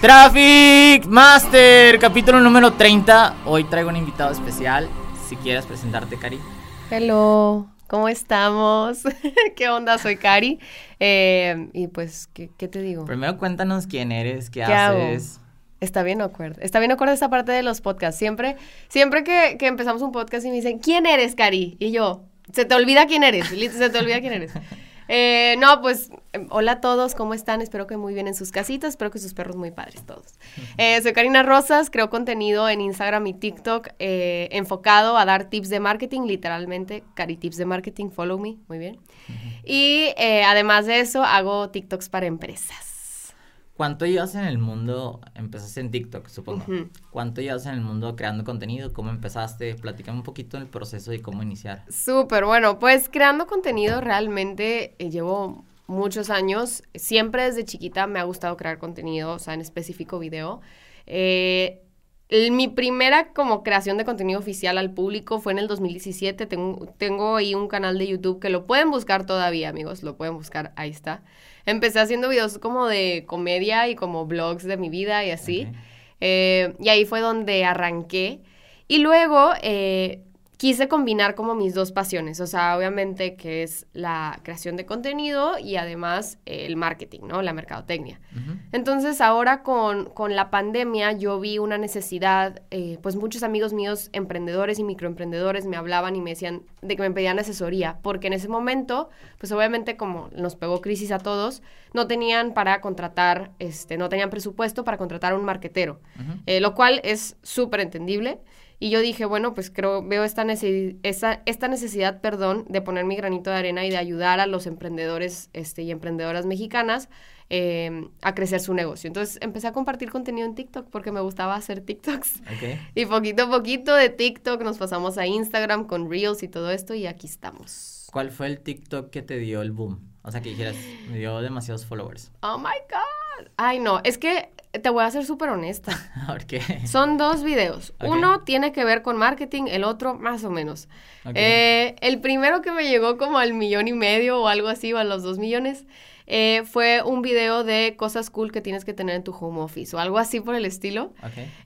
Traffic Master, capítulo número 30. Hoy traigo un invitado especial. Si quieres presentarte, Cari. Hello, ¿cómo estamos? ¿Qué onda? Soy Cari. Eh, y pues, ¿qué, te digo? Primero cuéntanos quién eres, qué, haces. Está bien acuerdo. Está bien acuerdo esta parte de los podcasts. Siempre, siempre que, que empezamos un podcast y me dicen, ¿quién eres, Cari? Y yo, se te olvida quién eres, se te olvida quién eres. Eh, no, pues hola a todos, ¿cómo están? Espero que muy bien en sus casitas, espero que sus perros muy padres todos. Eh, soy Karina Rosas, creo contenido en Instagram y TikTok eh, enfocado a dar tips de marketing, literalmente, Cari Tips de Marketing, follow me, muy bien. Y además de eso, hago TikToks para empresas. ¿Cuánto llevas en el mundo? Empezaste en TikTok, supongo. ¿Cuánto llevas en el mundo creando contenido? ¿Cómo empezaste? Platícame un poquito del proceso y cómo iniciar. Súper, bueno, pues creando contenido realmente eh, llevo muchos años. Siempre desde chiquita me ha gustado crear contenido, o sea, en específico video. Eh, mi primera como creación de contenido oficial al público fue en el 2017. Tengo, tengo ahí un canal de YouTube que lo pueden buscar todavía, amigos. Lo pueden buscar, ahí está empecé haciendo videos como de comedia y como blogs de mi vida y así. Eh, y ahí fue donde arranqué. Y luego eh, quise combinar como mis dos pasiones, o sea, obviamente que es la creación de contenido y además el marketing, ¿no? La mercadotecnia. Entonces ahora con, la pandemia yo vi una necesidad, eh, pues muchos amigos míos, emprendedores y microemprendedores, me hablaban y me decían de que me pedían asesoría, porque en ese momento, pues obviamente como nos pegó crisis a todos, no tenían para contratar, este, no tenían presupuesto para contratar a un marquetero, eh, lo cual es súper entendible. Y yo dije, bueno, pues creo, veo esta, esta, esta necesidad, perdón, de poner mi granito de arena y de ayudar a los emprendedores este, y emprendedoras mexicanas em, a crecer su negocio. Entonces empecé a compartir contenido en TikTok porque me gustaba hacer TikToks. Y poquito a poquito de TikTok nos pasamos a Instagram con Reels y todo esto y aquí estamos. ¿Cuál fue el TikTok que te dio el boom? O sea, que dijeras, me dio demasiados followers. Oh my God. Ay, no, es que te voy a ser súper honesta. ¿Por qué? Son dos videos. Uno tiene que ver con marketing, el otro más o menos. Eh, el primero que me llegó como al millón y medio o algo así, o a los dos millones, eh, fue un video de cosas cool que tienes que tener en tu home office o algo así por el estilo.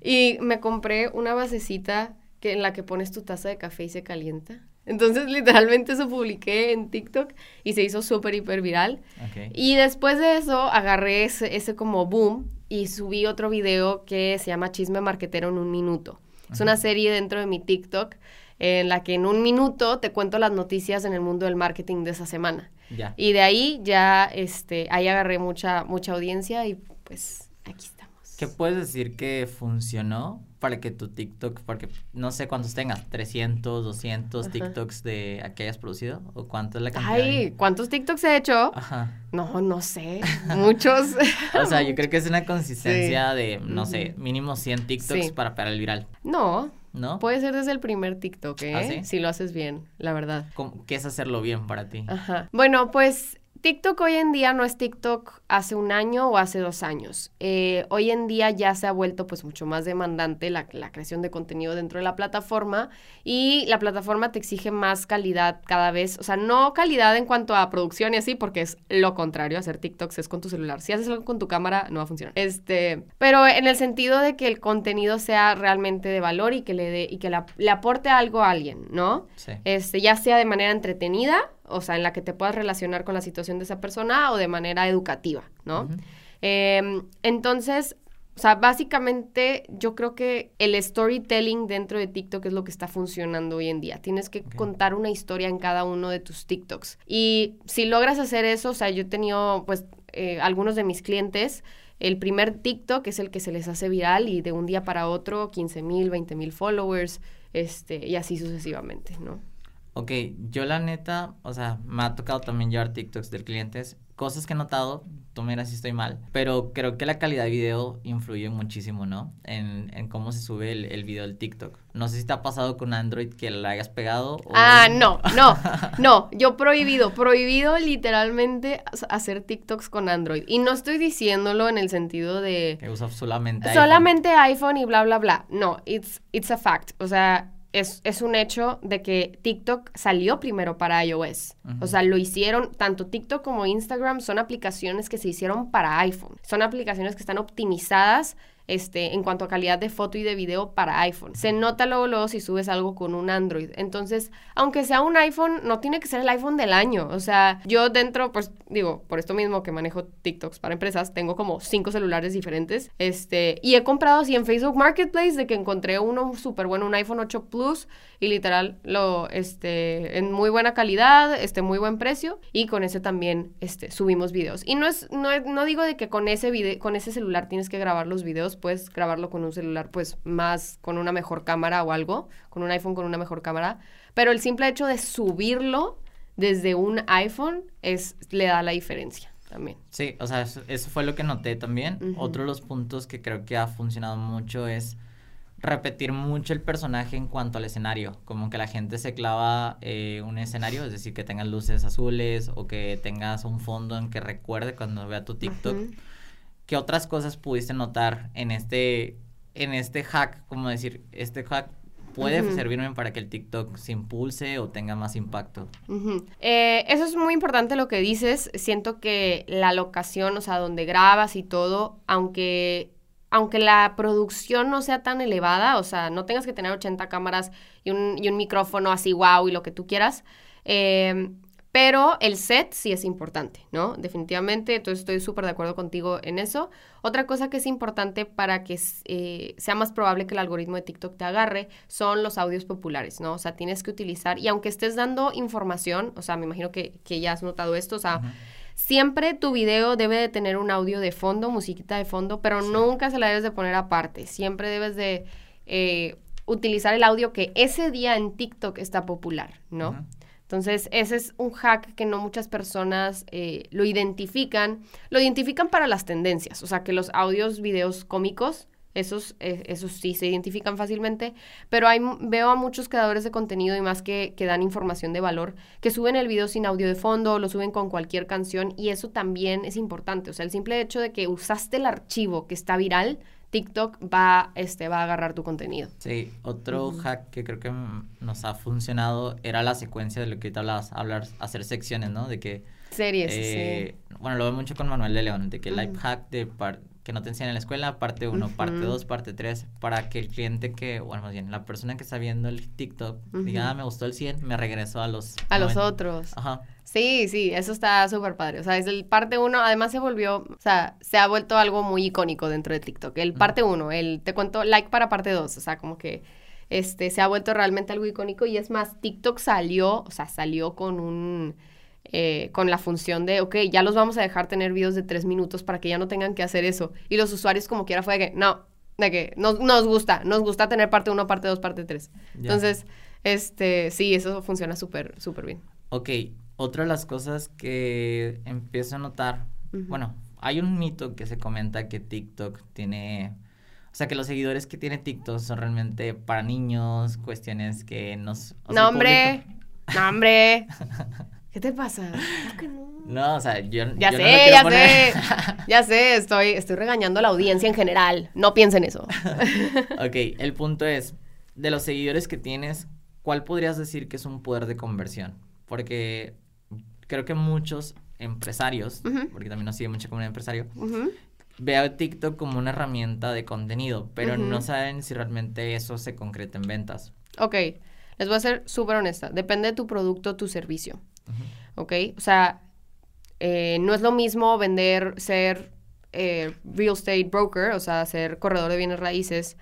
Y me compré una basecita que, en la que pones tu taza de café y se calienta. Entonces, literalmente eso publiqué en TikTok y se hizo súper, hiper viral. Y después de eso, agarré ese, ese como boom y subí otro video que se llama Chisme Marquetero en un minuto. Es una serie dentro de mi TikTok en la que en un minuto te cuento las noticias en el mundo del marketing de esa semana. Y de ahí ya, este, ahí agarré mucha, mucha audiencia y pues aquí estamos. ¿Qué puedes decir que funcionó para que tu TikTok, porque no sé cuántos tengas, 300, 200 TikToks de que hayas producido o cuánto es la cantidad. Ay, ¿cuántos TikToks he hecho? Ajá. No, no sé, muchos. o sea, yo creo que es una consistencia de, no sé, mínimo 100 TikToks para para el viral. No, ¿No? Puede ser desde el primer TikTok, ¿eh? ¿Ah, si lo haces bien, la verdad. ¿Qué es hacerlo bien para ti? Ajá. Bueno, pues TikTok hoy en día no es TikTok hace un año o hace dos años. Eh, hoy en día ya se ha vuelto pues mucho más demandante la, creación de contenido dentro de la plataforma y la plataforma te exige más calidad cada vez. O sea, no calidad en cuanto a producción y así, porque es lo contrario. Hacer TikToks es con tu celular. Si haces algo con tu cámara, no va a funcionar. Este, pero en el sentido de que el contenido sea realmente de valor y que le dé y que le aporte algo a alguien, ¿no? Sí. Este, ya sea de manera entretenida o sea, en la que te puedas relacionar con la situación de esa persona o de manera educativa, ¿no? Em, entonces, o sea, básicamente yo creo que el storytelling dentro de TikTok es lo que está funcionando hoy en día. Tienes que contar una historia en cada uno de tus TikToks. Y si logras hacer eso, o sea, yo he tenido, pues, eh, algunos de mis clientes, el primer TikTok es el que se les hace viral y de un día para otro 15 mil, 20 mil followers, este, y así sucesivamente, ¿no? Ok, yo la neta, o sea, me ha tocado también llevar TikToks de clientes, cosas que he notado, tú miras si estoy mal, pero creo que la calidad de video influye muchísimo, ¿no? En, en cómo se sube el, el, video del TikTok. No sé si te ha pasado con Android que la hayas pegado. O... Ah, no, no, no, yo prohibido, prohibido literalmente hacer TikToks con Android. Y no estoy diciéndolo en el sentido de... Que usa solamente iPhone. Solamente iPhone y bla, bla, bla. No, it's, it's a fact. O sea es, es, un hecho de que TikTok salió primero para iOS. O sea, lo hicieron, tanto TikTok como Instagram son aplicaciones que se hicieron para iPhone. Son aplicaciones que están optimizadas este, en cuanto a calidad de foto y de video para iPhone. Se nota luego, luego si subes algo con un Android. Entonces, aunque sea un iPhone, no tiene que ser el iPhone del año. O sea, yo dentro, pues digo, por esto mismo que manejo TikToks para empresas, tengo como cinco celulares diferentes. Este, y he comprado así en Facebook Marketplace de que encontré uno súper bueno, un iPhone 8 Plus y literal lo, este, en muy buena calidad, este, muy buen precio y con ese también, este, subimos videos. Y no es, no, no digo de que con ese video, con ese celular tienes que grabar los videos, puedes grabarlo con un celular, pues, más, con una mejor cámara o algo, con un iPhone con una mejor cámara, pero el simple hecho de subirlo desde un iPhone es, le da la diferencia también. Sí, o sea, eso, fue lo que noté también. Otro de los puntos que creo que ha funcionado mucho es repetir mucho el personaje en cuanto al escenario, como que la gente se clava eh, un escenario, es decir, que tengas luces azules o que tengas un fondo en que recuerde cuando vea tu TikTok. ¿Qué otras cosas pudiste notar en este, en este hack? Como decir, este hack puede servirme para que el TikTok se impulse o tenga más impacto. Eh, eso es muy importante lo que dices. Siento que la locación, o sea, donde grabas y todo, aunque aunque la producción no sea tan elevada, o sea, no tengas que tener 80 cámaras y un, y un micrófono así wow y lo que tú quieras, em, pero el set sí es importante, ¿no? Definitivamente, entonces estoy súper de acuerdo contigo en eso. Otra cosa que es importante para que eh, sea más probable que el algoritmo de TikTok te agarre son los audios populares, ¿no? O sea, tienes que utilizar, y aunque estés dando información, o sea, me imagino que, que ya has notado esto, o sea, Siempre tu video debe de tener un audio de fondo, musiquita de fondo, pero nunca se la debes de poner aparte. Siempre debes de eh, utilizar el audio que ese día en TikTok está popular, ¿no? Entonces, ese es un hack que no muchas personas eh, lo identifican. Lo identifican para las tendencias, o sea, que los audios, videos cómicos esos, eh, esos sí se identifican fácilmente, pero hay, veo a muchos creadores de contenido y más que, que dan información de valor, que suben el video sin audio de fondo, lo suben con cualquier canción y eso también es importante. O sea, el simple hecho de que usaste el archivo que está viral, TikTok va, este, va a agarrar tu contenido. Sí, otro hack que creo que nos ha funcionado era la secuencia de lo que ahorita hablabas, hablar, hacer secciones, ¿no? De que... Series, eh, Bueno, lo veo mucho con Manuel de León, de que el life hack de, que no te enseñan en la escuela, parte 1, parte 2, parte 3, para que el cliente que, bueno, más bien, la persona que está viendo el TikTok diga, ah, me gustó el 100, me regreso a los... A los otros. Ajá. Sí, sí, eso está súper padre. O sea, es el parte 1, además se volvió, o sea, se ha vuelto algo muy icónico dentro de TikTok. El parte 1, el te cuento like para parte 2, o sea, como que este se ha vuelto realmente algo icónico y es más, TikTok salió, o sea, salió con un eh, con la función de, ok, ya los vamos a dejar tener videos de tres minutos para que ya no tengan que hacer eso. Y los usuarios como quiera fue de que, no, de que nos, nos gusta, nos gusta tener parte 1, parte 2, parte 3. Entonces, este, sí, eso funciona súper, súper bien. Ok, otra de las cosas que empiezo a notar, bueno, hay un mito que se comenta que TikTok tiene... O sea, que los seguidores que tiene TikTok son realmente para niños, cuestiones que nos... no, hombre, no, hombre. ¿Qué te pasa? no? o sea, yo, ya sé, ya sé, ya sé, estoy, estoy regañando a la audiencia en general. No piensen eso. ok, el punto es, de los seguidores que tienes, ¿cuál podrías decir que es un poder de conversión? Porque creo que muchos empresarios, porque también nos sigue mucha comunidad empresario, ve a TikTok como una herramienta de contenido, pero no saben si realmente eso se concreta en ventas. Ok, les voy a ser súper honesta. Depende de tu producto, tu servicio. ¿Ok? O sea, eh, no es lo mismo vender, ser eh, real estate broker, o sea, ser corredor de bienes raíces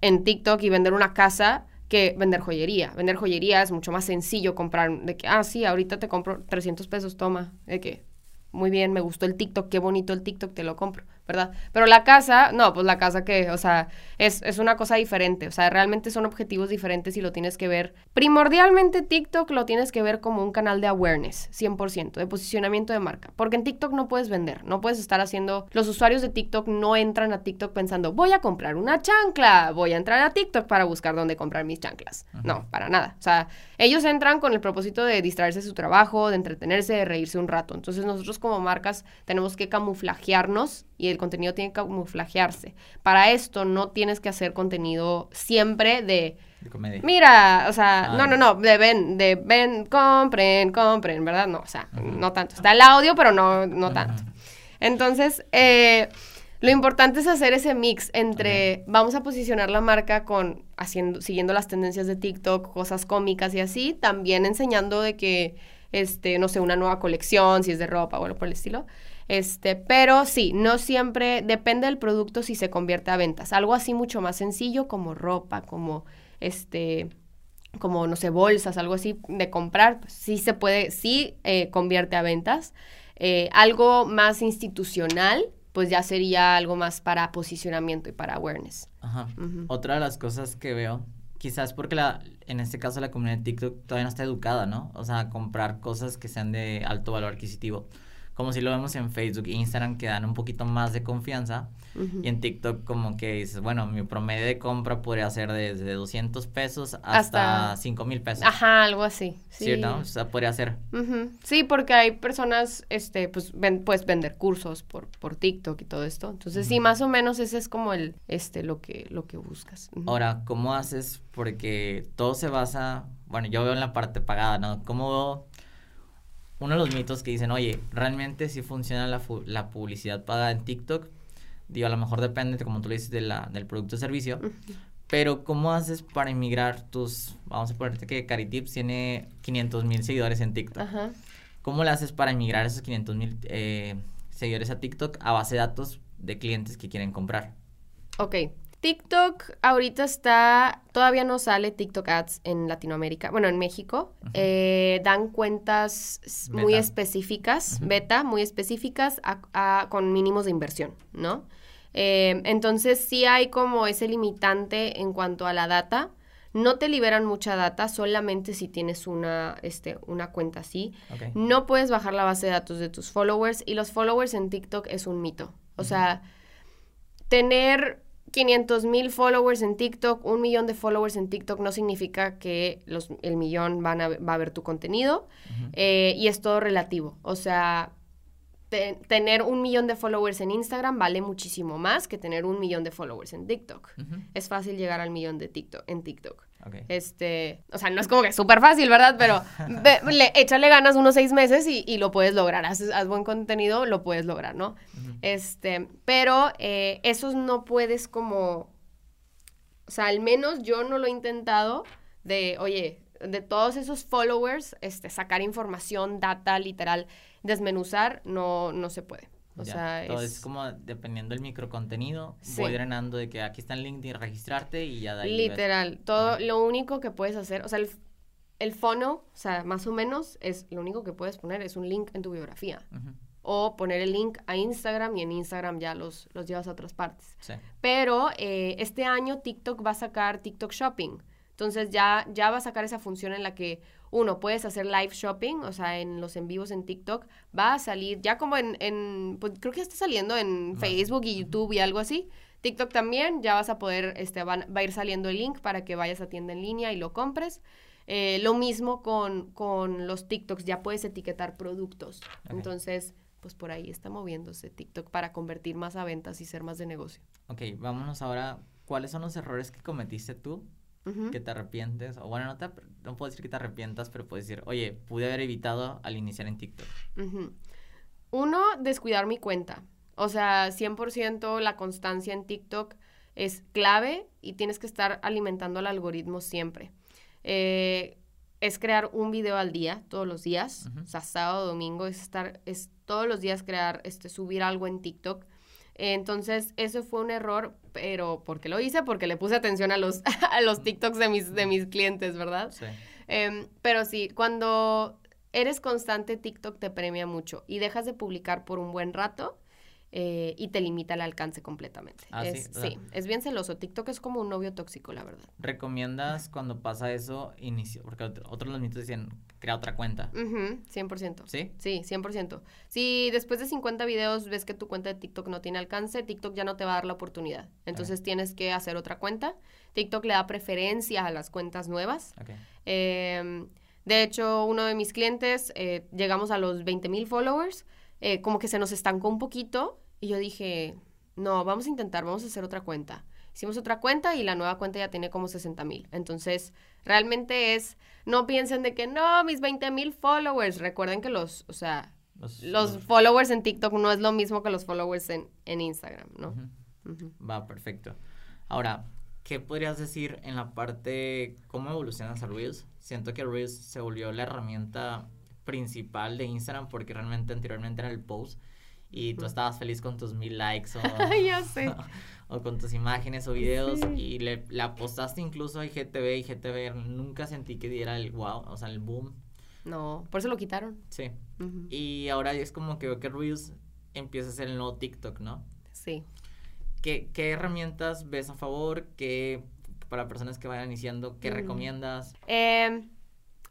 en TikTok y vender una casa que vender joyería. Vender joyería es mucho más sencillo comprar, de que, ah, sí, ahorita te compro 300 pesos, toma, de que, muy bien, me gustó el TikTok, qué bonito el TikTok, te lo compro. ¿Verdad? Pero la casa, no, pues la casa que, o sea, es, es, una cosa diferente, o sea, realmente son objetivos diferentes y lo tienes que ver. Primordialmente TikTok lo tienes que ver como un canal de awareness, 100%, de posicionamiento de marca, porque en TikTok no puedes vender, no puedes estar haciendo, los usuarios de TikTok no entran a TikTok pensando, voy a comprar una chancla, voy a entrar a TikTok para buscar dónde comprar mis chanclas. No, para nada. O sea, ellos entran con el propósito de distraerse de su trabajo, de entretenerse, de reírse un rato. Entonces nosotros como marcas tenemos que camuflajearnos y el contenido tiene que camuflajearse. Para esto no tienes que hacer contenido siempre de... De comedia. Mira, o sea, Ah, no, no, no, de ven, de ven, compren, compren, ¿verdad? No, o sea, no tanto. Está el audio, pero no, no tanto. Entonces, eh, lo importante es hacer ese mix entre vamos a posicionar la marca con haciendo, siguiendo las tendencias de TikTok, cosas cómicas y así, también enseñando de que, este, no sé, una nueva colección, si es de ropa o algo por el estilo. Este, pero sí, no siempre, depende del producto si se convierte a ventas. Algo así mucho más sencillo como ropa, como este, como, no sé, bolsas, algo así de comprar, pues, sí se puede, sí eh, convierte a ventas. Eh, algo más institucional, pues ya sería algo más para posicionamiento y para awareness. Ajá. Otra de las cosas que veo, quizás porque la, en este caso la comunidad de TikTok todavía no está educada, ¿no? O sea, comprar cosas que sean de alto valor adquisitivo. Como si lo vemos en Facebook e Instagram que dan un poquito más de confianza. Ujú. Y en TikTok como que dices, bueno, mi promedio de compra podría ser desde 200 pesos hasta, Hasta- 5 mil pesos. Ajá, algo así. Sí. ¿Sí, no? O sea, podría ser. Ujú. Sí, porque hay personas, este, pues, ven- puedes vender cursos por, por TikTok y todo esto. Entonces, sí, Ujú. más o menos ese es como el, este, lo que, lo que buscas. Ahora, ¿cómo haces? Porque todo se basa, bueno, yo veo en la parte pagada, ¿no? ¿Cómo uno de los mitos que dicen, oye, realmente sí funciona la, publicidad pagada en TikTok? Digo, a lo mejor depende, como tú le dices, de la, del producto o servicio. Pero, ¿cómo haces para emigrar tus... Vamos a ponerte que Caritips tiene 500 mil seguidores en TikTok. Ajá. ¿Cómo le haces para emigrar esos 500 mil seguidores a TikTok a base de datos de clientes que quieren comprar? Ok. TikTok ahorita está, todavía no sale TikTok Ads en Latinoamérica, bueno, en México. Eh, dan cuentas muy específicas, beta, muy específicas, a- a- con mínimos de inversión, ¿no? Eh, entonces sí hay como ese limitante en cuanto a la data. No te liberan mucha data, solamente si tienes una, este, una cuenta así. No puedes bajar la base de datos de tus followers y los followers en TikTok es un mito. O sea, tener 500 mil followers en TikTok, un millón de followers en TikTok no significa que los, el millón van a, va a ver tu contenido eh, y es todo relativo. O sea, te- tener un millón de followers en Instagram vale muchísimo más que tener un millón de followers en TikTok. Es fácil llegar al millón de TikTok, en TikTok. Ok. Este, o sea, no es como que súper fácil, ¿verdad? Pero ve- le, échale ganas unos seis meses y, y lo puedes lograr. Haz, haz buen contenido, lo puedes lograr, ¿no? Este, pero eh, esos no puedes como, o sea, al menos yo no lo he intentado de, oye, de todos esos followers, este, sacar información, data, literal, desmenuzar, no, no se puede. O Ya, sea, todo es... es como dependiendo del microcontenido, Sí. voy drenando de que aquí está el link de registrarte y ya de ahí ves. literal. Todo, Ajá. lo único que puedes hacer, o sea, el, el funnel, o sea, más o menos, es lo único que puedes poner es un link en tu biografía. O poner el link a Instagram y en Instagram ya los, los llevas a otras partes. Sí. Pero eh, este año TikTok va a sacar TikTok Shopping. Entonces ya, ya va a sacar esa función en la que, uno, puedes hacer live shopping, o sea, en los en vivos en TikTok. Va a salir, ya como en, en pues creo que ya está saliendo en. Facebook y YouTube y algo así. TikTok también, ya vas a poder, este, van- va a ir saliendo el link para que vayas a tienda en línea y lo compres. Eh, lo mismo con, con los TikToks, ya puedes etiquetar productos. Entonces, pues por ahí está moviéndose TikTok para convertir más a ventas y ser más de negocio. Ok, vámonos ahora. ¿Cuáles son los errores que cometiste tú Que te arrepientes? O bueno, no, te, no puedo decir que te arrepientas, pero puedes decir, oye, pude haber evitado al iniciar en TikTok. Uno, descuidar mi cuenta. O sea, 100% la constancia en TikTok es clave y tienes que estar alimentando al algoritmo siempre. Eh, es crear un video al día, todos los días. Ujú. O sea, sábado, domingo, es estar, es todos los días crear, este, subir algo en TikTok. Entonces, eso fue un error, pero ¿por qué lo hice? Porque le puse atención a los, a los TikToks de mis, de mis clientes, ¿verdad? Sí. Em, pero sí, cuando eres constante, TikTok te premia mucho y dejas de publicar por un buen rato eh, y te limita el alcance completamente. Ah, sí, es, o sea- sí, es bien celoso. TikTok es como un novio tóxico, la verdad. ¿Recomiendas cuando pasa eso, inicio? Porque otro- otros los mitos dicen, crea otra cuenta. Ujú, 100%. ¿Sí? Sí, 100%. Si después de 50 videos ves que tu cuenta de TikTok no tiene alcance, TikTok ya no te va a dar la oportunidad. Entonces tienes que hacer otra cuenta. TikTok le da preferencia a las cuentas nuevas. Eh, de hecho, uno de mis clientes, eh, llegamos a los 20 mil followers, eh, como que se nos estancó un poquito y yo dije, no, vamos a intentar, vamos a hacer otra cuenta. Hicimos otra cuenta y la nueva cuenta ya tiene como 60 mil. Entonces, realmente es, no piensen de que no, mis 20 mil followers. Recuerden que los, o sea, los, followers en TikTok no es lo mismo que los followers en, en Instagram, ¿no? Va, perfecto. Ahora, ¿qué podrías decir en la parte, cómo evolucionas a Reels? Siento que Reels se volvió la herramienta principal de Instagram porque realmente anteriormente era el post y tú estabas feliz con tus mil likes o, ya sé. o con tus imágenes o videos y le, le, apostaste incluso a IGTV y IGTV nunca sentí que diera el wow, o sea, el boom. No, por eso lo quitaron. Sí. Y ahora es como que veo que Reels empieza a ser el nuevo TikTok, ¿no? Sí. ¿Qué, qué herramientas ves a favor? ¿Qué, para personas que vayan iniciando, qué recomiendas? Eh,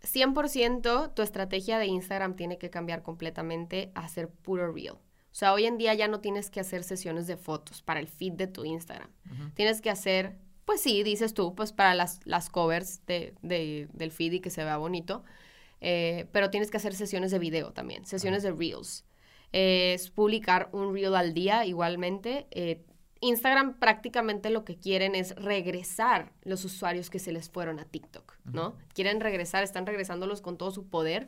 100% tu estrategia de Instagram tiene que cambiar completamente a ser puro real. O sea, hoy en día ya no tienes que hacer sesiones de fotos para el feed de tu Instagram. Tienes que hacer, pues sí, dices tú, pues para las, las covers de, del feed y que se vea bonito. Eh, pero tienes que hacer sesiones de video también, sesiones de reels. es publicar un reel al día igualmente. Eh, Instagram prácticamente lo que quieren es regresar los usuarios que se les fueron a TikTok, ¿no? Quieren regresar, están regresándolos con todo su poder.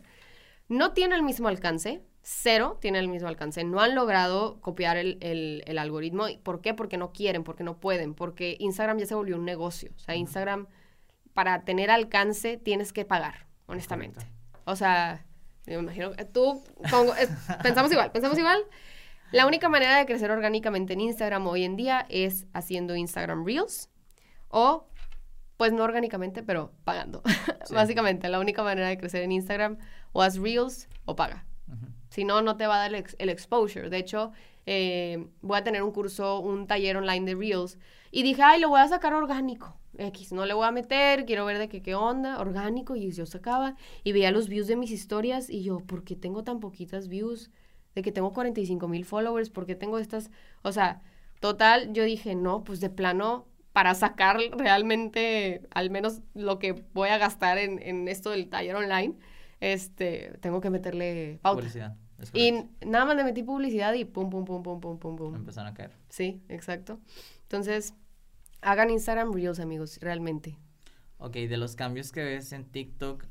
No tiene el mismo alcance, cero tiene el mismo alcance. No han logrado copiar el, el, algoritmo. ¿Por qué? Porque no quieren, porque no pueden, porque Instagram ya se volvió un negocio. O sea, Instagram, para tener alcance, tienes que pagar, honestamente. O sea, me imagino que tú, pensamos igual, pensamos igual. La única manera de crecer orgánicamente en Instagram hoy en día es haciendo Instagram Reels o pues no orgánicamente, pero pagando. Básicamente, la única manera de crecer en Instagram o haz Reels o paga. Si no, no te va a dar el, exposure. De hecho, eh, voy a tener un curso, un taller online de Reels. Y dije, ay, lo voy a sacar orgánico. X, no le voy a meter, quiero ver de qué, qué onda, orgánico. Y yo sacaba y veía los views de mis historias. Y yo, ¿por qué tengo tan poquitas views? De que tengo 45 mil followers, ¿por qué tengo estas? O sea, total, yo dije, no, pues de plano para sacar realmente al menos lo que voy a gastar en, en esto del taller online, este, tengo que meterle pauta. Publicidad. Y nada más le metí publicidad y pum, pum, pum, pum, pum, pum, pum. Empezaron a caer. Sí, exacto. Entonces, hagan Instagram Reels, amigos, realmente. Ok, de los cambios que ves en TikTok,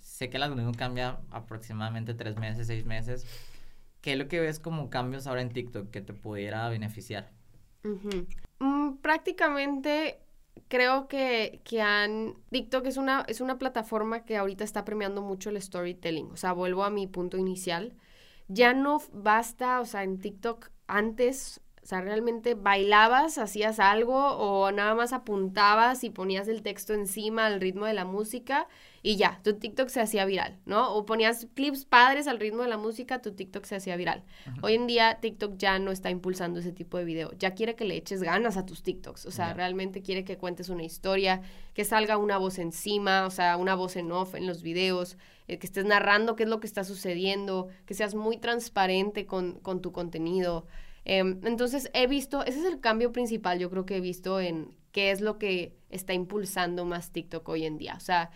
sé que el algoritmo cambia aproximadamente tres meses, seis meses. ¿Qué es lo que ves como cambios ahora en TikTok que te pudiera beneficiar? Mm, prácticamente creo que, que han... TikTok es una, es una plataforma que ahorita está premiando mucho el storytelling. O sea, vuelvo a mi punto inicial. Ya no basta, o sea, en TikTok antes o sea, realmente bailabas, hacías algo o nada más apuntabas y ponías el texto encima al ritmo de la música y ya, tu TikTok se hacía viral, ¿no? O ponías clips padres al ritmo de la música, tu TikTok se hacía viral. Hoy en día TikTok ya no está impulsando ese tipo de video, ya quiere que le eches ganas a tus TikToks, o sea, realmente quiere que cuentes una historia, que salga una voz encima, o sea, una voz en off en los videos, eh, que estés narrando qué es lo que está sucediendo, que seas muy transparente con, con tu contenido. Em, entonces he visto, ese es el cambio principal yo creo que he visto en qué es lo que está impulsando más TikTok hoy en día. O sea,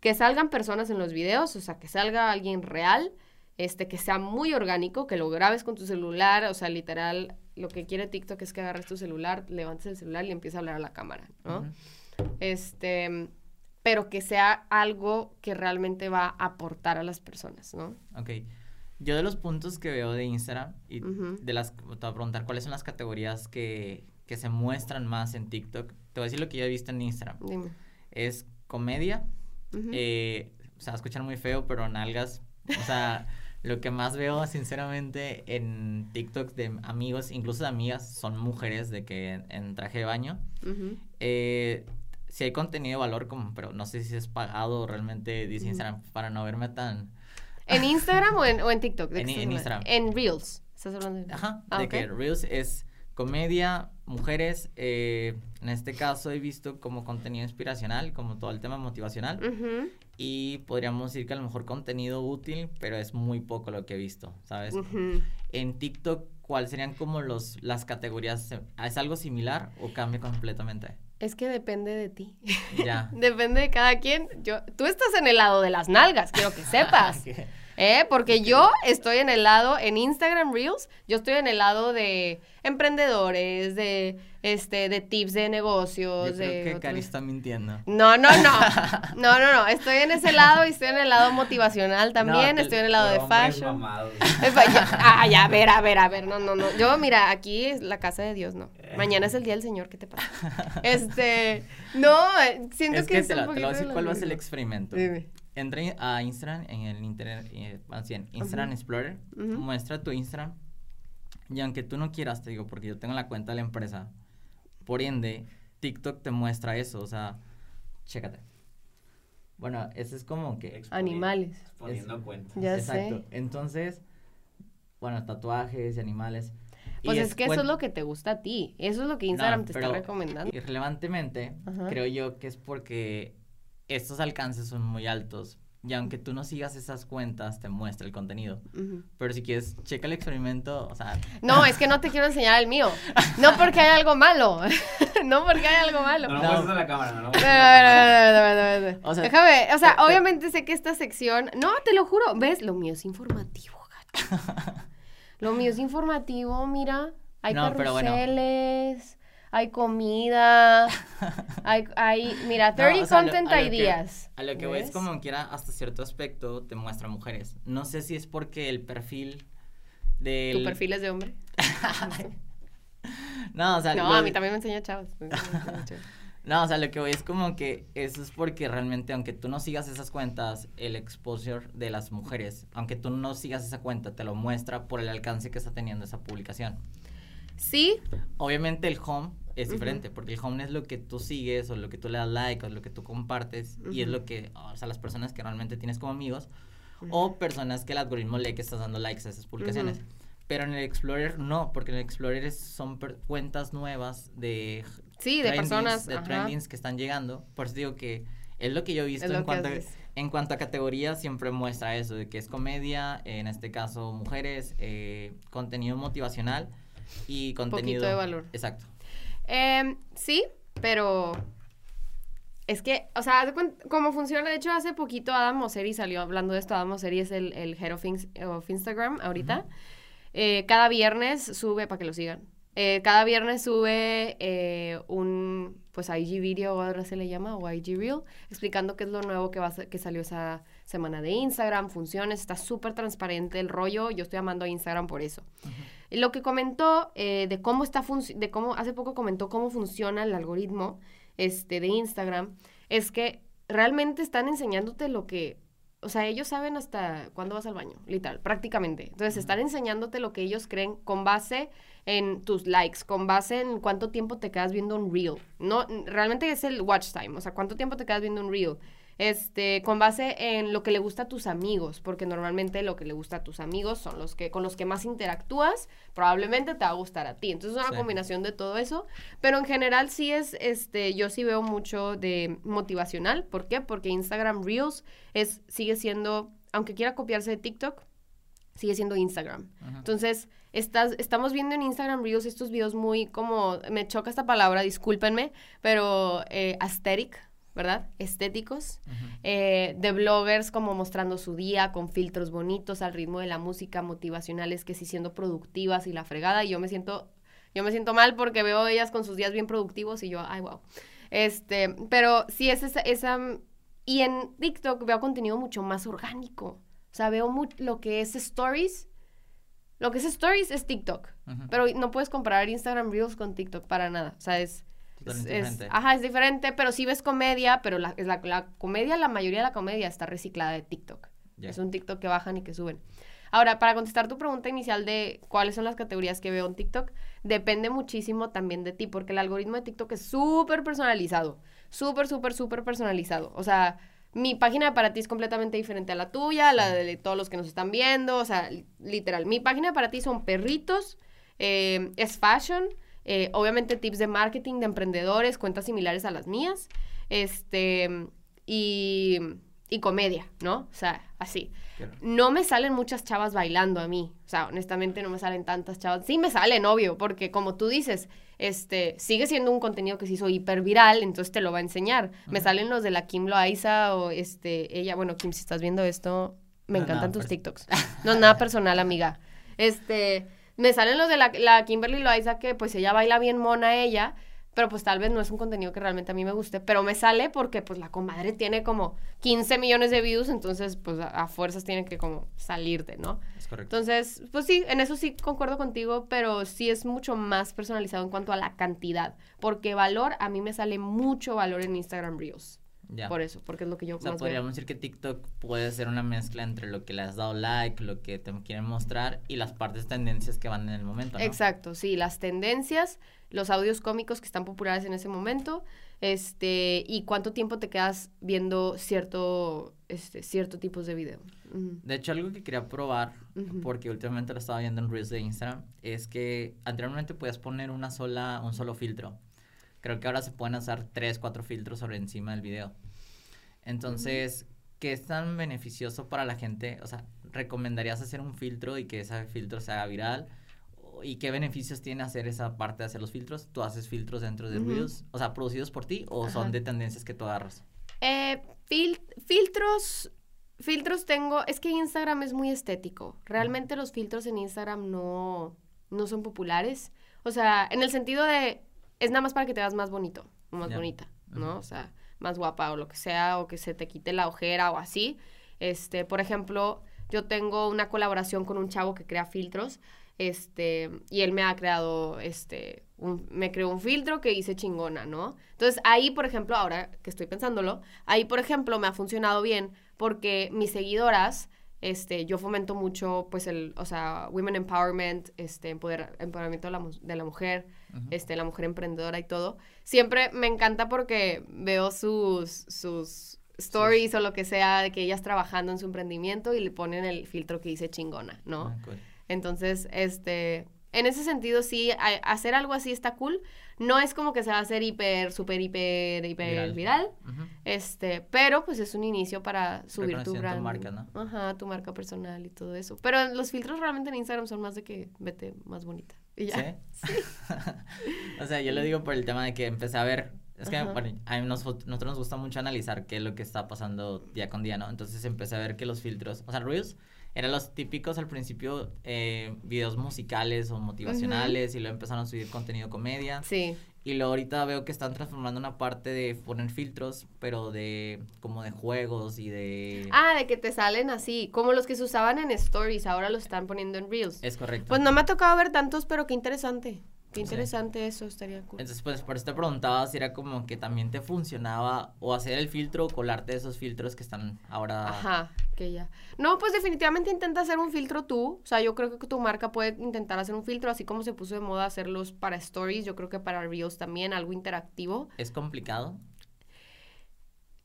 que salgan personas en los videos, o sea, que salga alguien real, este, que sea muy orgánico, que lo grabes con tu celular, o sea, literal, lo que quiere TikTok es que agarres tu celular, levantes el celular y empieces a hablar a la cámara, ¿no? Este, pero que sea algo que realmente va a aportar a las personas, ¿no? Ok. Yo de los puntos que veo de Instagram y de las, te voy a preguntar cuáles son las categorías que, que, se muestran más en TikTok. Te voy a decir lo que yo he visto en Instagram. Dime. Es comedia. eh, o sea, escuchan muy feo, pero nalgas. O sea, lo que más veo, sinceramente, en TikTok de amigos, incluso de amigas, son mujeres de que en, traje de baño. eh, si hay contenido de valor, como, pero no sé si es pagado realmente, dice Instagram, para no verme tan ¿En Instagram o en, o en TikTok? En, Instagram. En Reels. ¿Estás hablando de Ajá, ah, de que Reels es comedia, mujeres. Eh, en este caso he visto como contenido inspiracional, como todo el tema motivacional. Y podríamos decir que a lo mejor contenido útil, pero es muy poco lo que he visto, ¿sabes? En TikTok, ¿cuáles serían como los, las categorías? ¿Es algo similar o cambia completamente? Es que depende de ti. Ya. depende de cada quien. Yo, tú estás en el lado de las nalgas, quiero que sepas. ¿Eh? Porque yo estoy en el lado, en Instagram Reels, yo estoy en el lado de emprendedores, de este, de tips de negocios. Yo creo de que Cari está mintiendo. No, no, no. No, no, no. Estoy en ese lado y estoy en el lado motivacional también. te- estoy en el lado de fashion. mamados. Ya- Ah, a ver, a ver, a ver. No, no, no. Yo, mira, aquí es la casa de Dios, no. Mañana es el día del Señor, ¿qué te pasa? Este. No, eh, siento Es que, que es te, un lo- te lo voy a poquito decir de cuál va a ser el experimento. Dime. Entra a Instagram en el internet, eh, más bien, Instagram Explorer, muestra tu Instagram. Y aunque tú no quieras, te digo, porque yo tengo la cuenta de la empresa, por ende, TikTok te muestra eso, o sea, chécate. Bueno, eso es como que... Animales. Exponiendo cuentas. Ya Exacto. sé. Entonces, bueno, tatuajes y animales. Y Pues es, que eso es lo que te gusta a ti. Eso es lo que No, Instagram te está recomendando. Irrelevantemente, Ajá. creo yo que es porque estos alcances son muy altos. Y aunque tú no sigas esas cuentas, te muestra el contenido. Pero si quieres, checa el experimento, o sea, No, es que no te quiero enseñar el mío. No porque hay algo malo. no porque hay algo malo. No, no, No. la cámara, no. no ver. O sea, Déjame, o sea, te- te- obviamente sé que esta sección, no, te lo juro, ves, lo mío es informativo, gacho. Lo mío es informativo, mira, hay No, pero bueno. Hay comida, hay, hay, mira, No, 30 o sea, a lo- content a lo que- ideas. a lo que voy es como quiera, hasta cierto aspecto, te muestra mujeres. No sé si es porque el perfil del... ¿Tu perfil es de hombre? No, o sea, No, lo- a mí también me enseña chavos. me enseña chavos. No, o sea, lo que voy es como que eso es porque realmente, aunque tú no sigas esas cuentas, el exposure de las mujeres, aunque tú no sigas esa cuenta, te lo muestra por el alcance que está teniendo esa publicación. Sí, Obviamente el home es diferente, porque el home es lo que tú sigues o lo que tú le das like o lo que tú compartes y es lo que, o sea, las personas que realmente tienes como amigos o personas que el algoritmo lee que estás dando likes a esas publicaciones. Pero en el Explorer no, porque en el Explorer es- son per- cuentas nuevas de sí, de personas. de ajá. trendings que están llegando. Por eso digo que es lo que yo he visto en cuanto, a, en cuanto a categoría, siempre muestra eso, de que es comedia, en este caso mujeres, eh, contenido motivacional y contenido... de valor. Exacto. Em, sí, pero es que, o sea, cómo funciona. De hecho, hace poquito Adam Mosseri salió hablando de esto. Adam Mosseri es el, el head of Instagram ahorita. Eh, cada viernes sube, para que lo sigan, eh, cada viernes sube eh, un, pues, IG video, o ahora se le llama, o IG Reel, explicando qué es lo nuevo que, va que salió esa semana de Instagram, funciones. Está súper transparente el rollo. Yo estoy amando a Instagram por eso. Lo que comentó eh, de cómo está de cómo hace poco comentó cómo funciona el algoritmo este de Instagram es que realmente están enseñándote lo que o sea, ellos saben hasta cuándo vas al baño, literal, prácticamente. Entonces, están enseñándote lo que ellos creen con base en tus likes, con base en cuánto tiempo te quedas viendo un reel. No, realmente es el watch time, o sea, cuánto tiempo te quedas viendo un reel. Este, con base en lo que le gusta a tus amigos, porque normalmente lo que le gusta a tus amigos son los que con los que más interactúas, probablemente te va a gustar a ti. Entonces, es una Sí. combinación de todo eso, pero en general sí es este yo sí veo mucho de motivacional, ¿por qué? Porque Instagram Reels es sigue siendo aunque quiera copiarse de TikTok, sigue siendo Instagram. Ajá. Entonces, estás, estamos viendo en Instagram Reels estos videos muy como, me choca esta palabra, discúlpenme, pero eh, aesthetic, ¿verdad? Estéticos, eh, de bloggers como mostrando su día con filtros bonitos al ritmo de la música, motivacionales que sí siendo productivas y la fregada, y yo me siento, yo me siento mal porque veo ellas con sus días bien productivos y yo, ay, wow. Este, pero sí es esa, esa, y en TikTok veo contenido mucho más orgánico. O sea, veo lo que es stories. Lo que es stories es TikTok. Pero no puedes comparar Instagram Reels con TikTok para nada. O sea, es... Es- diferente. ajá, es diferente, pero sí ves comedia, pero la, es la, la comedia, la mayoría de la comedia está reciclada de TikTok. Es un TikTok que bajan y que suben. Ahora, para contestar tu pregunta inicial de cuáles son las categorías que veo en TikTok, depende muchísimo también de ti, porque el algoritmo de TikTok es súper personalizado. Súper, súper, súper personalizado. O sea, mi página para ti es completamente diferente a la tuya, a la de todos los que nos están viendo. O sea, li- literal, mi página para ti son perritos, eh, es fashion, eh, obviamente tips de marketing de emprendedores, cuentas similares a las mías, este, y, y comedia, ¿no? O sea, así. Claro. No me salen muchas chavas bailando a mí. O sea, honestamente no me salen tantas chavas. Sí me salen, obvio, porque como tú dices, este, sigue siendo un contenido que se hizo hiper viral, entonces te lo va a enseñar. Me salen los de la Kim Loaiza o este, ella, bueno, Kim, si estás viendo esto, Me No, encantan tus TikToks. No es nada personal, amiga. Este, me salen los de la, la Kimberly Loaiza que pues ella baila bien mona ella, pero pues tal vez no es un contenido que realmente a mí me guste, pero me sale porque pues la comadre tiene como 15 millones de views, entonces pues a, a fuerzas tiene que como salirte, ¿no? Es correcto. Entonces, pues sí, en eso sí concuerdo contigo, pero sí es mucho más personalizado en cuanto a la cantidad, porque valor, a mí me sale mucho valor en Instagram Reels. ya. Por eso, porque es lo que yo O sea, más podríamos veo. decir que TikTok puede ser una mezcla entre lo que le has dado like, lo que te quieren mostrar y las partes tendencias que van en el momento, ¿no? Exacto, sí, las tendencias, los audios cómicos que están populares en ese momento, este, y cuánto tiempo te quedas viendo cierto, este, cierto tipos de video. De hecho, algo que quería probar, porque últimamente lo estaba viendo en Reels de Instagram, es que anteriormente podías poner una sola, un solo filtro. Creo que ahora se pueden usar tres, cuatro filtros sobre encima del video. Entonces, ¿qué es tan beneficioso para la gente? O sea, ¿recomendarías hacer un filtro y que ese filtro se haga viral? ¿Y qué beneficios tiene hacer esa parte de hacer los filtros? ¿Tú haces filtros dentro de. Reels? O sea, ¿producidos por ti o Ajá. son de tendencias que tú agarras? Eh, fil- filtros, filtros tengo, es que Instagram es muy estético. Realmente los filtros en Instagram no, no son populares. O sea, en el sentido de, es nada más para que te veas más bonito o más bonita, ¿no? O sea, más guapa o lo que sea, o que se te quite la ojera o así. Este, por ejemplo, yo tengo una colaboración con un chavo que crea filtros, este, y él me ha creado, este, un- me creó un filtro que hice chingona, ¿no? Entonces ahí, por ejemplo, ahora que estoy pensándolo, ahí, por ejemplo, me ha funcionado bien porque mis seguidoras, este, yo fomento mucho, pues, el, o sea, women empowerment, este, empoder- empoderamiento de la, de la mujer, este, la mujer emprendedora y todo. Siempre me encanta porque veo sus, sus stories o lo que sea de que ellas trabajando en su emprendimiento y le ponen el filtro que dice chingona, ¿no? Ah, cool. Entonces, este, en ese sentido sí, a- hacer algo así está cool. No es como que se va a hacer hiper, super, hiper, hiper Viral. Este, pero pues es un inicio para subir tu tu marca, ¿no? Ajá, tu marca personal y todo eso. Pero los filtros realmente en Instagram son más de que vete más bonita. Y ya. ¿Sí? o sea, yo lo digo por el tema de que empecé a ver. Es que bueno, a mí nos- nosotros nos gusta mucho analizar qué es lo que está pasando día con día, ¿no? Entonces empecé a ver que los filtros, o sea, Reels eran los típicos al principio eh, videos musicales o motivacionales y luego empezaron a subir contenido comedia. Sí. Y luego ahorita veo que están transformando una parte de poner filtros, pero de como de juegos y de... Ah, de que te salen así, como los que se usaban en stories, ahora los están poniendo en reels. Es correcto. Pues no me ha tocado ver tantos, pero qué interesante. Qué Sí. interesante eso, estaría cool. Entonces, pues por eso te preguntaba si era como que también te funcionaba o hacer el filtro o colarte esos filtros que están ahora. Ajá, que ya. No, pues definitivamente intenta hacer un filtro tú. O sea, yo creo que tu marca puede intentar hacer un filtro, así como se puso de moda hacerlos para stories, yo creo que para reels también, algo interactivo. ¿Es complicado?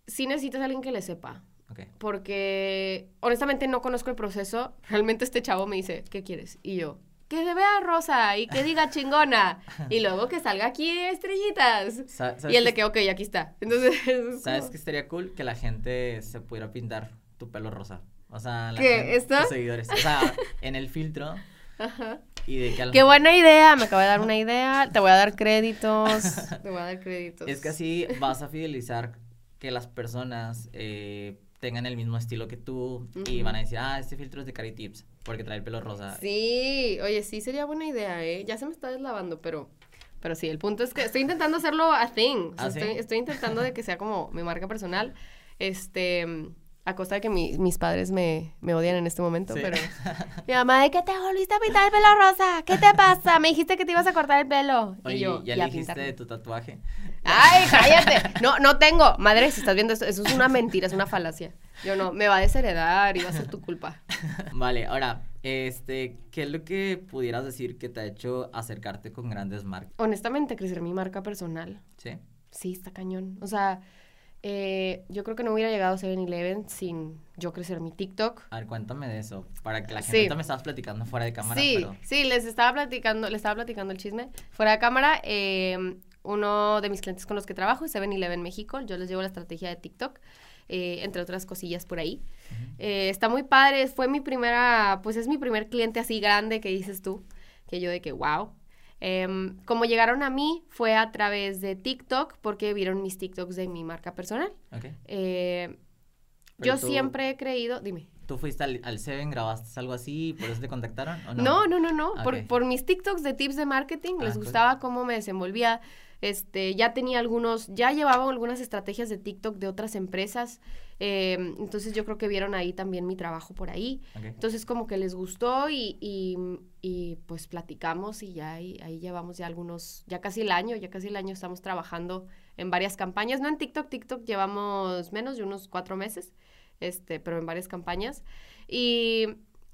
Sí necesitas a alguien que le sepa. Ok. Porque honestamente no conozco el proceso. Realmente este chavo me dice, ¿qué quieres? Y yo, que se vea rosa y que diga chingona. y luego que salga aquí estrellitas. Y el de que, ok, aquí está. Entonces, es ¿Sabes como- que estaría cool? Que la gente se pudiera pintar tu pelo rosa. O sea, la ¿Qué? gente- ¿Esto? tus seguidores. O sea, en el filtro Ajá. y de que al- Qué buena idea, me acaba de dar una idea. Te voy a dar créditos. Te voy a dar créditos. Es que así vas a fidelizar que las personas eh, tengan el mismo estilo que tú y Ujú. van a decir, ah, este filtro es de Cari Tips porque trae el pelo rosa. Sí, oye, sí sería buena idea, ¿eh? Ya se me está deslavando, pero, pero sí, el punto es que estoy intentando hacerlo a thing. O sea, ¿Ah, sí? estoy, estoy intentando de que sea como mi marca personal. Este, a costa de que mi- mis padres me, me odian en este momento, Sí. pero... Mi mamá, ¿de qué te volviste a pintar el pelo rosa? ¿Qué te pasa? Me dijiste que te ibas a cortar el pelo. Oye, y yo, ¿ya "Y a le dijiste pintarme". de tu tatuaje? Ay, cállate. No, no tengo. Madre, si estás viendo esto, eso es una mentira, es una falacia. Yo no, me va a desheredar y va a ser tu culpa. Vale, ahora, este, ¿qué es lo que pudieras decir que te ha hecho acercarte con grandes marcas? Honestamente, crecer mi marca personal. ¿Sí? Sí, está cañón. O sea, eh, yo creo que no hubiera llegado a 7-Eleven sin yo crecer mi TikTok. A ver, cuéntame de eso, para que la gente, Sí. me estabas platicando fuera de cámara, sí, pero... sí, les estaba platicando, les estaba platicando el chisme. Fuera de cámara, eh, uno de mis clientes con los que trabajo es 7-Eleven México. Yo les llevo la estrategia de TikTok, eh, entre otras cosillas por ahí. Eh, está muy padre, fue mi primera, pues es mi primer cliente así grande que dices tú, que yo de que wow. Em, como llegaron a mí fue a través de TikTok porque vieron mis TikToks de mi marca personal. Ok. Eh, yo tú- siempre he creído, dime. ¿Tú fuiste al, al Seven, grabaste algo así y por eso te contactaron? ¿o no? no, no, no, Ah, Por, mis TikToks de tips de marketing, Ah, les cool. gustaba cómo me desenvolvía. Este, ya tenía algunos, ya llevaba algunas estrategias de TikTok de otras empresas. Eh, entonces yo creo que vieron ahí también mi trabajo por ahí. Ok. Entonces como que les gustó y, y, y, pues platicamos y ya ahí, ahí llevamos ya algunos, ya casi el año, ya casi el año estamos trabajando en varias campañas, no en TikTok, TikTok llevamos menos de unos cuatro meses, este, pero en varias campañas. Y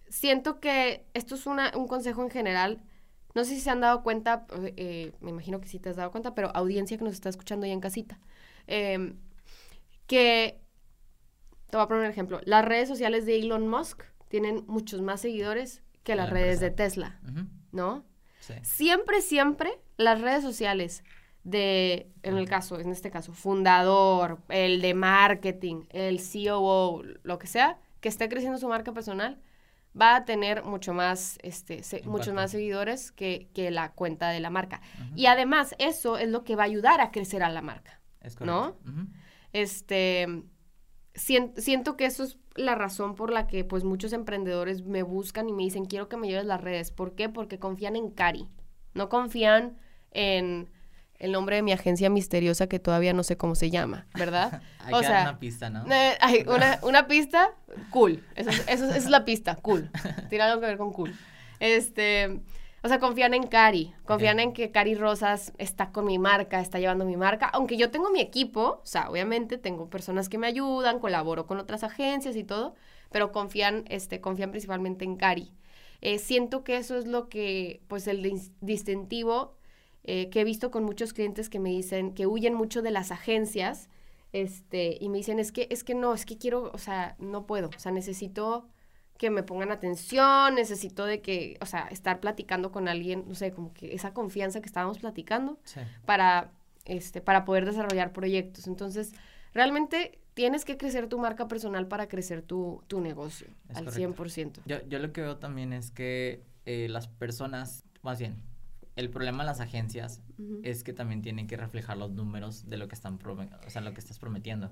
siento que esto es una, un consejo en general, no sé si se han dado cuenta, eh, me imagino que sí te has dado cuenta, pero audiencia que nos está escuchando ya en casita, eh, que te voy a poner un ejemplo. Las redes sociales de Elon Musk tienen muchos más seguidores que las la redes de. Tesla, ¿no? Sí. Siempre, siempre las redes sociales de, en el caso, en este caso, fundador, el de marketing, el COO, lo que sea, que esté creciendo su marca personal, va a tener mucho más, este, se- muchos más seguidores que, que la cuenta de la marca. Y además, eso es lo que va a ayudar a crecer a la marca. Es ¿no? correcto. Ujú. Este, sien- siento que eso es la razón por la que pues muchos emprendedores me buscan y me dicen, quiero que me lleves las redes. ¿Por qué? Porque confían en Cari, no confían en el nombre de mi agencia misteriosa que todavía no sé cómo se llama, ¿verdad? Hay o sea, una pista, ¿no? Eh, hay una, una pista, cool. Eso, es- eso es- esa es la pista, cool. Tiene algo que ver con cool. Este, o sea, confían en Cari. Confían en que Cari Rosas está con mi marca, está llevando mi marca. Aunque yo tengo mi equipo, o sea, obviamente tengo personas que me ayudan, colaboro con otras agencias y todo, pero confían, este, confían principalmente en Cari. Eh, siento que eso es lo que, pues, el dis- distintivo eh, que he visto con muchos clientes que me dicen que huyen mucho de las agencias este, y me dicen, es que, es que no, es que quiero, o sea, no puedo, o sea, necesito que me pongan atención, necesito de que, o sea, estar platicando con alguien, no sé, como que esa confianza que estábamos platicando Sí. para, este, para poder desarrollar proyectos. Entonces, realmente tienes que crecer tu marca personal para crecer tu, tu negocio Es al correcto. 100%. Yo, yo lo que veo también es que eh, las personas, más bien, el problema de las agencias es que también tienen que reflejar los números de lo que están o sea, lo que estás prometiendo.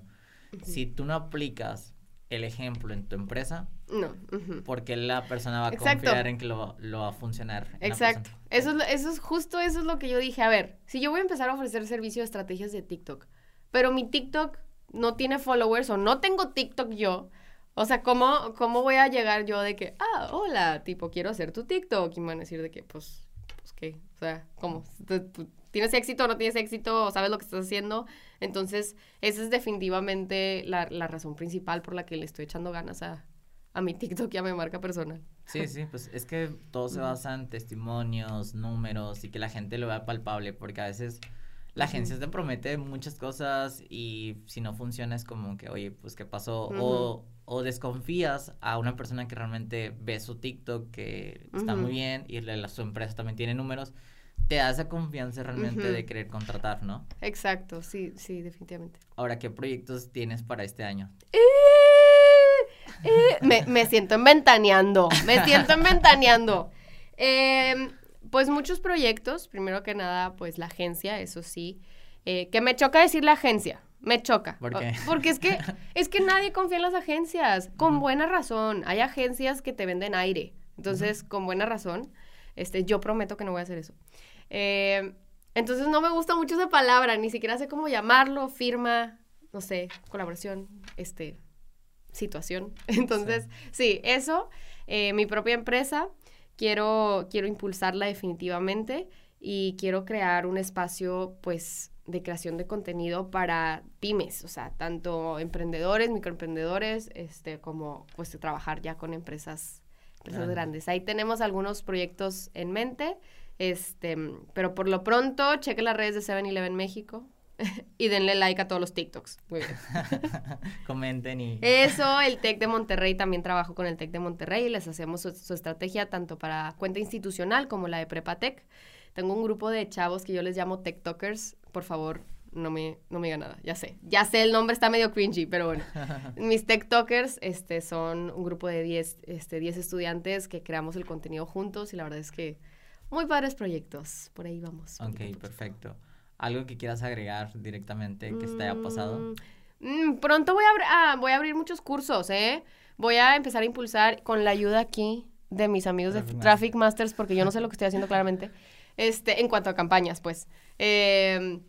Si tú no aplicas el ejemplo en tu empresa, No. ujú. ¿por qué la persona va a Exacto. confiar en que lo, lo va a funcionar? Exacto. Eso es, lo- eso es justo eso es lo que yo dije. A ver, si yo voy a empezar a ofrecer servicio de estrategias de TikTok, pero mi TikTok no tiene followers o no tengo TikTok yo, o sea, ¿cómo, cómo voy a llegar yo de que, ah, hola, tipo, quiero hacer tu TikTok? Y me van a decir de que, pues, pues, ¿qué? O sea, ¿cómo? ¿Tú- tú ¿Tienes éxito o no tienes éxito? ¿O sabes lo que estás haciendo? Entonces, esa es definitivamente la, la razón principal por la que le estoy echando ganas a, a mi TikTok y a mi marca personal. Sí, sí, pues es que todo se basa en testimonios, números y que la gente lo vea palpable, porque a veces la agencia te promete muchas cosas y si no funciona es como que, oye, pues qué pasó, o, o desconfías a una persona que realmente ve su TikTok, que está muy bien y la, la- su empresa también tiene números, te da esa confianza realmente de querer contratar, ¿no? Exacto, sí, sí, definitivamente. Ahora, ¿qué proyectos tienes para este año? Eh, eh, me, me siento inventaneando, me siento inventaneando. Em, pues muchos proyectos, primero que nada, pues la agencia, eso sí, eh, que me choca decir la agencia, me choca. ¿Por qué? Porque es que, es que nadie confía en las agencias, con buena razón. Hay agencias que te venden aire, entonces, con buena razón, este, yo prometo que no voy a hacer eso. Em, entonces no me gusta mucho esa palabra, ni siquiera sé cómo llamarlo, firma, no sé, colaboración, este, situación. Entonces, sí, eso, eh, mi propia empresa, quiero, quiero impulsarla definitivamente y quiero crear un espacio, pues, de creación de contenido para pymes, o sea, tanto emprendedores, microemprendedores, este, como, pues, trabajar ya con empresas, empresas Grande. grandes. Ahí tenemos algunos proyectos en mente, este, pero por lo pronto, cheque las redes de 7-Eleven México y denle like a todos los TikToks. Muy bien. Comenten y... Eso, el TEC de Monterrey, también trabajo con el TEC de Monterrey, les hacemos su, su estrategia tanto para cuenta institucional como la de Prepatec. Tengo un grupo de chavos que yo les llamo TikTokers, por favor, no me, no me diga nada, ya sé, ya sé, el nombre está medio cringy, pero bueno. Mis TikTokers este, son un grupo de 10 este, 10 estudiantes que creamos el contenido juntos y la verdad es que muy padres proyectos, por ahí vamos. Ok, perfecto. ¿Algo que quieras agregar directamente que se te haya pasado? Mm, mm, pronto voy a, abri- ah, voy a abrir muchos cursos, ¿eh? voy a empezar a impulsar con la ayuda aquí de mis amigos de Traffic Traffic Masters, porque yo no sé lo que estoy haciendo claramente, este, en cuanto a campañas, pues. Eh,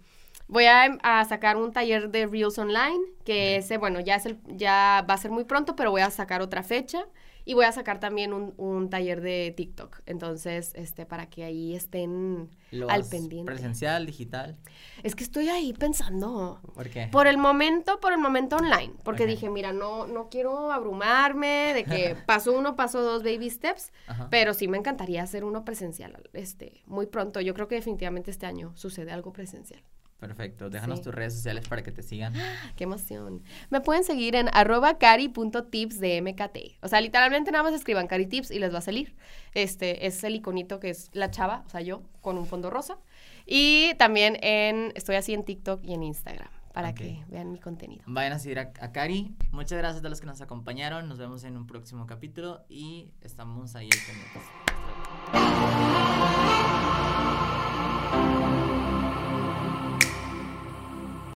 voy a, a sacar un taller de Reels Online, que ese, bueno, ya, es el, ya va a ser muy pronto, pero voy a sacar otra fecha. Y voy a sacar también un, un taller de TikTok. Entonces, este, para que ahí estén ¿Lo al pendiente. Presencial, digital. Es que estoy ahí pensando. ¿Por qué? Por el momento, por el momento online. Porque dije, mira, no, no quiero abrumarme de que paso uno, paso dos baby steps. Ajá. Pero sí me encantaría hacer uno presencial, este, muy pronto. Yo creo que definitivamente este año sucede algo presencial. Perfecto. Déjanos Sí. tus redes sociales para que te sigan. ¡Qué emoción! Me pueden seguir en arroba cari.tips de MKT. O sea, literalmente nada más escriban caritips y les va a salir. Este es el iconito que es la chava, o sea, yo, con un fondo rosa. Y también en, estoy así en TikTok y en Instagram para que vean mi contenido. Vayan a seguir a, a Cari. Muchas gracias a los que nos acompañaron. Nos vemos en un próximo capítulo y estamos ahí al.